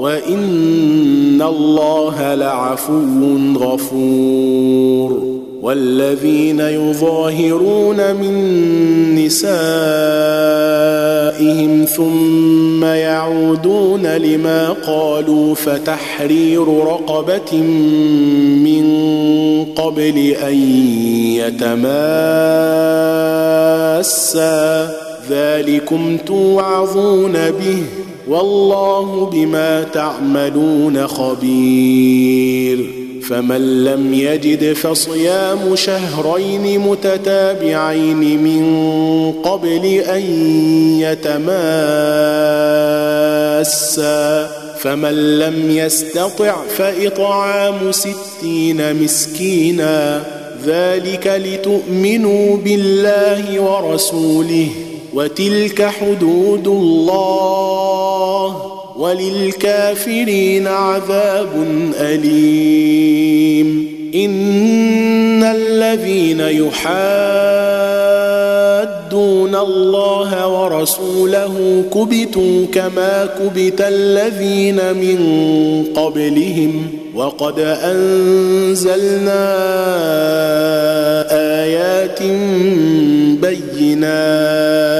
وان الله لعفو غفور والذين يظاهرون من نسائهم ثم يعودون لما قالوا فتحرير رقبه من قبل ان يتماسا ذلكم توعظون به والله بما تعملون خبير فمن لم يجد فصيام شهرين متتابعين من قبل أن يتماسا فمن لم يستطع فإطعام ستين مسكينا ذلك لتؤمنوا بالله ورسوله وتلك حدود الله وللكافرين عذاب أليم. إن الذين يحادون الله ورسوله كبتوا كما كبت الذين من قبلهم وقد أنزلنا آيات بينات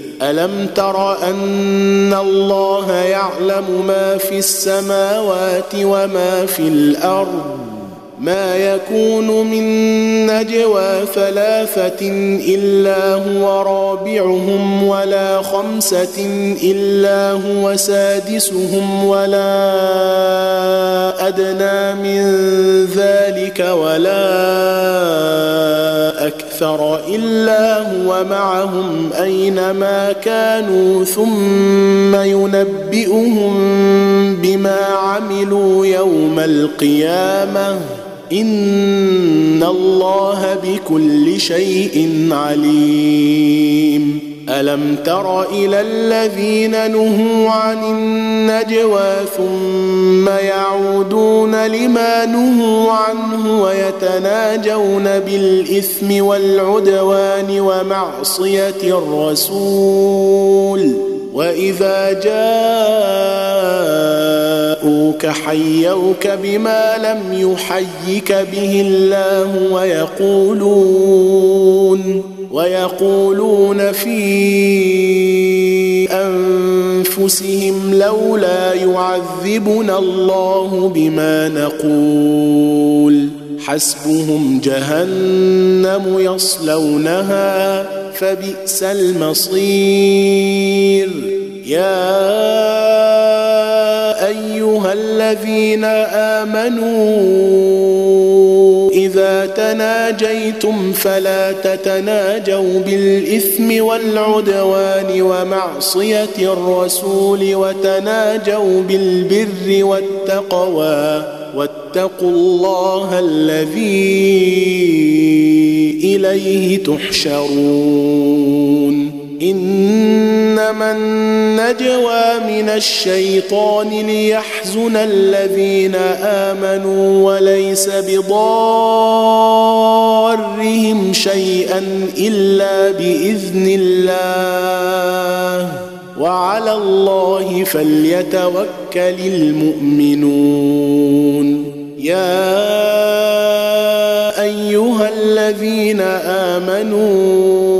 ألم تر أن الله يعلم ما في السماوات وما في الأرض؟ ما يكون من نجوى ثلاثة إلا هو رابعهم ولا خمسة إلا هو سادسهم ولا أدنى من ذلك ولا أكثر. إلا هو معهم أينما كانوا ثم ينبئهم بما عملوا يوم القيامة. إن الله بكل شيء عليم. ألم تر إلى الذين نهوا عن النجوى ثم يعودون لما نهوا عنه ويتناجون بالإثم والعدوان ومعصية الرسول وإذا جاءوك حيوك بما لم يحيك به الله ويقولون ويقولون في أنفسهم لولا يعذبنا الله بما نقول. حسبهم جهنم يصلونها فبئس المصير. يا أيها الذين آمنوا تناجيتم فلا تتناجوا بالإثم والعدوان ومعصية الرسول وتناجوا بالبر والتقوى واتقوا الله الذي إليه تحشرون إنما النجوى من الشيطان ليحزن الذين آمنوا وليس بضارهم شيئا إلا بإذن الله. وعلى الله فليتوكل المؤمنون. يا أيها الذين آمنوا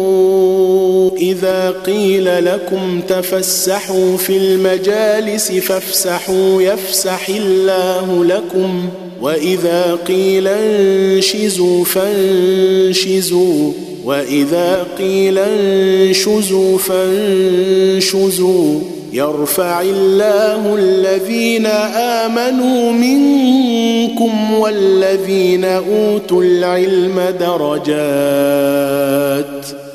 إذا قيل لكم تفسحوا في المجالس فافسحوا يفسح الله لكم. وإذا قيل انشزوا فانشزوا. وإذا قيل انشزوا فانشزوا. يرفع الله الذين آمنوا منكم والذين أوتوا العلم درجات.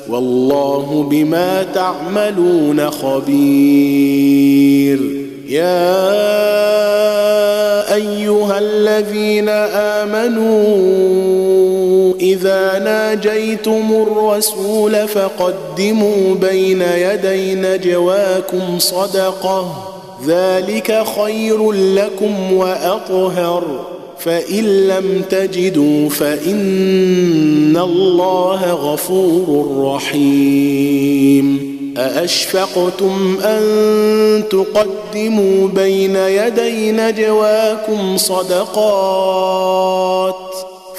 والله بما تعملون خبير. يا أيها الذين آمنوا إذا ناجيتم الرسول فقدموا بين يدي نجواكم صدقة. ذلك خير لكم وأطهر. فإن لم تجدوا فإن الله غفور رحيم. أأشفقتم أن تقدموا بين يدي نجواكم صدقات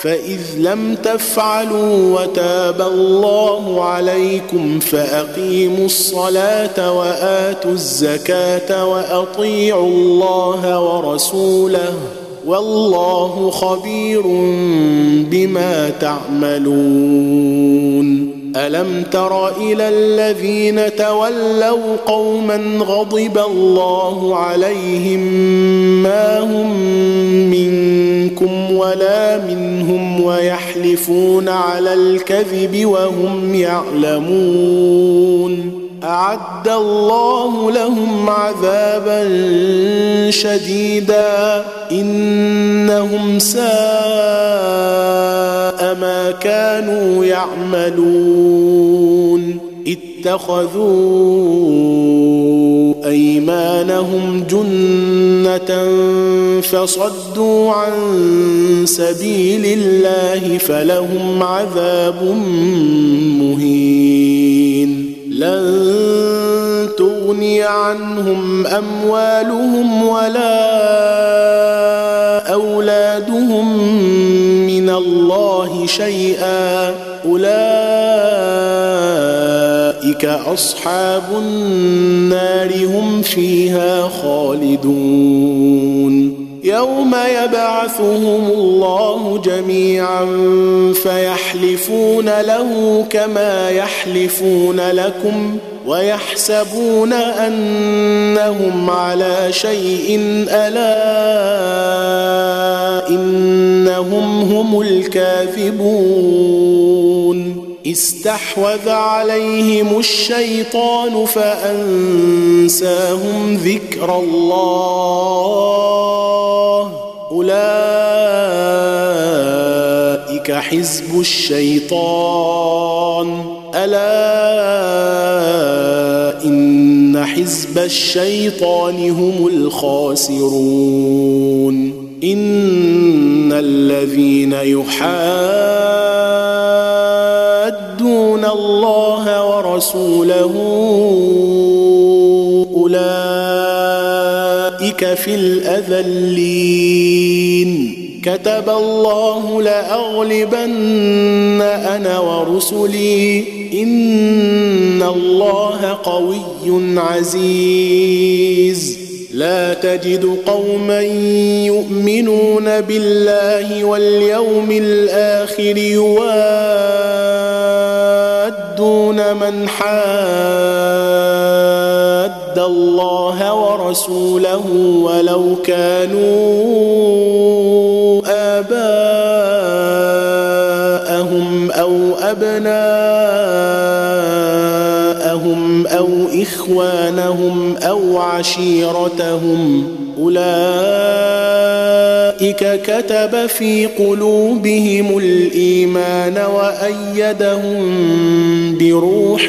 فإذ لم تفعلوا وتاب الله عليكم فأقيموا الصلاة وآتوا الزكاة وأطيعوا الله ورسوله والله خبير بما تعملون. ألم تر إلى الذين تولوا قوما غضب الله عليهم ما هم منكم ولا منهم ويحلفون على الكذب وهم يعلمون. أعد الله لهم عذابا شديدا إنهم ساء ما كانوا يعملون اتخذوا أيمانهم جنة فصدوا عن سبيل الله فلهم عذاب مهين عنهم أموالهم ولا أولادهم من الله شيئا أولئك أصحاب النار هم فيها خالدون. يوم يبعثهم الله جميعا فيحلفون له كما يحلفون لكم ويحسبون أنهم على شيء ألا إنهم هم الكاذبون. استحوذ عليهم الشيطان فأنساهم ذكر الله. أولئك حزب الشيطان. ألا حزب الشيطان هم الخاسرون. إن الذين يحادون الله ورسوله أولئك في الأذلين. كتب الله لأغلبن أنا ورسلي. إن الله قوي عزيز. لا تجد قوما يؤمنون بالله واليوم الآخر يوادون من حاد الله ورسوله ولو كانوا اباءهم أو أبناءهم أو إخوانهم أو عشيرتهم أولئك كتب في قلوبهم الإيمان وأيدهم بروح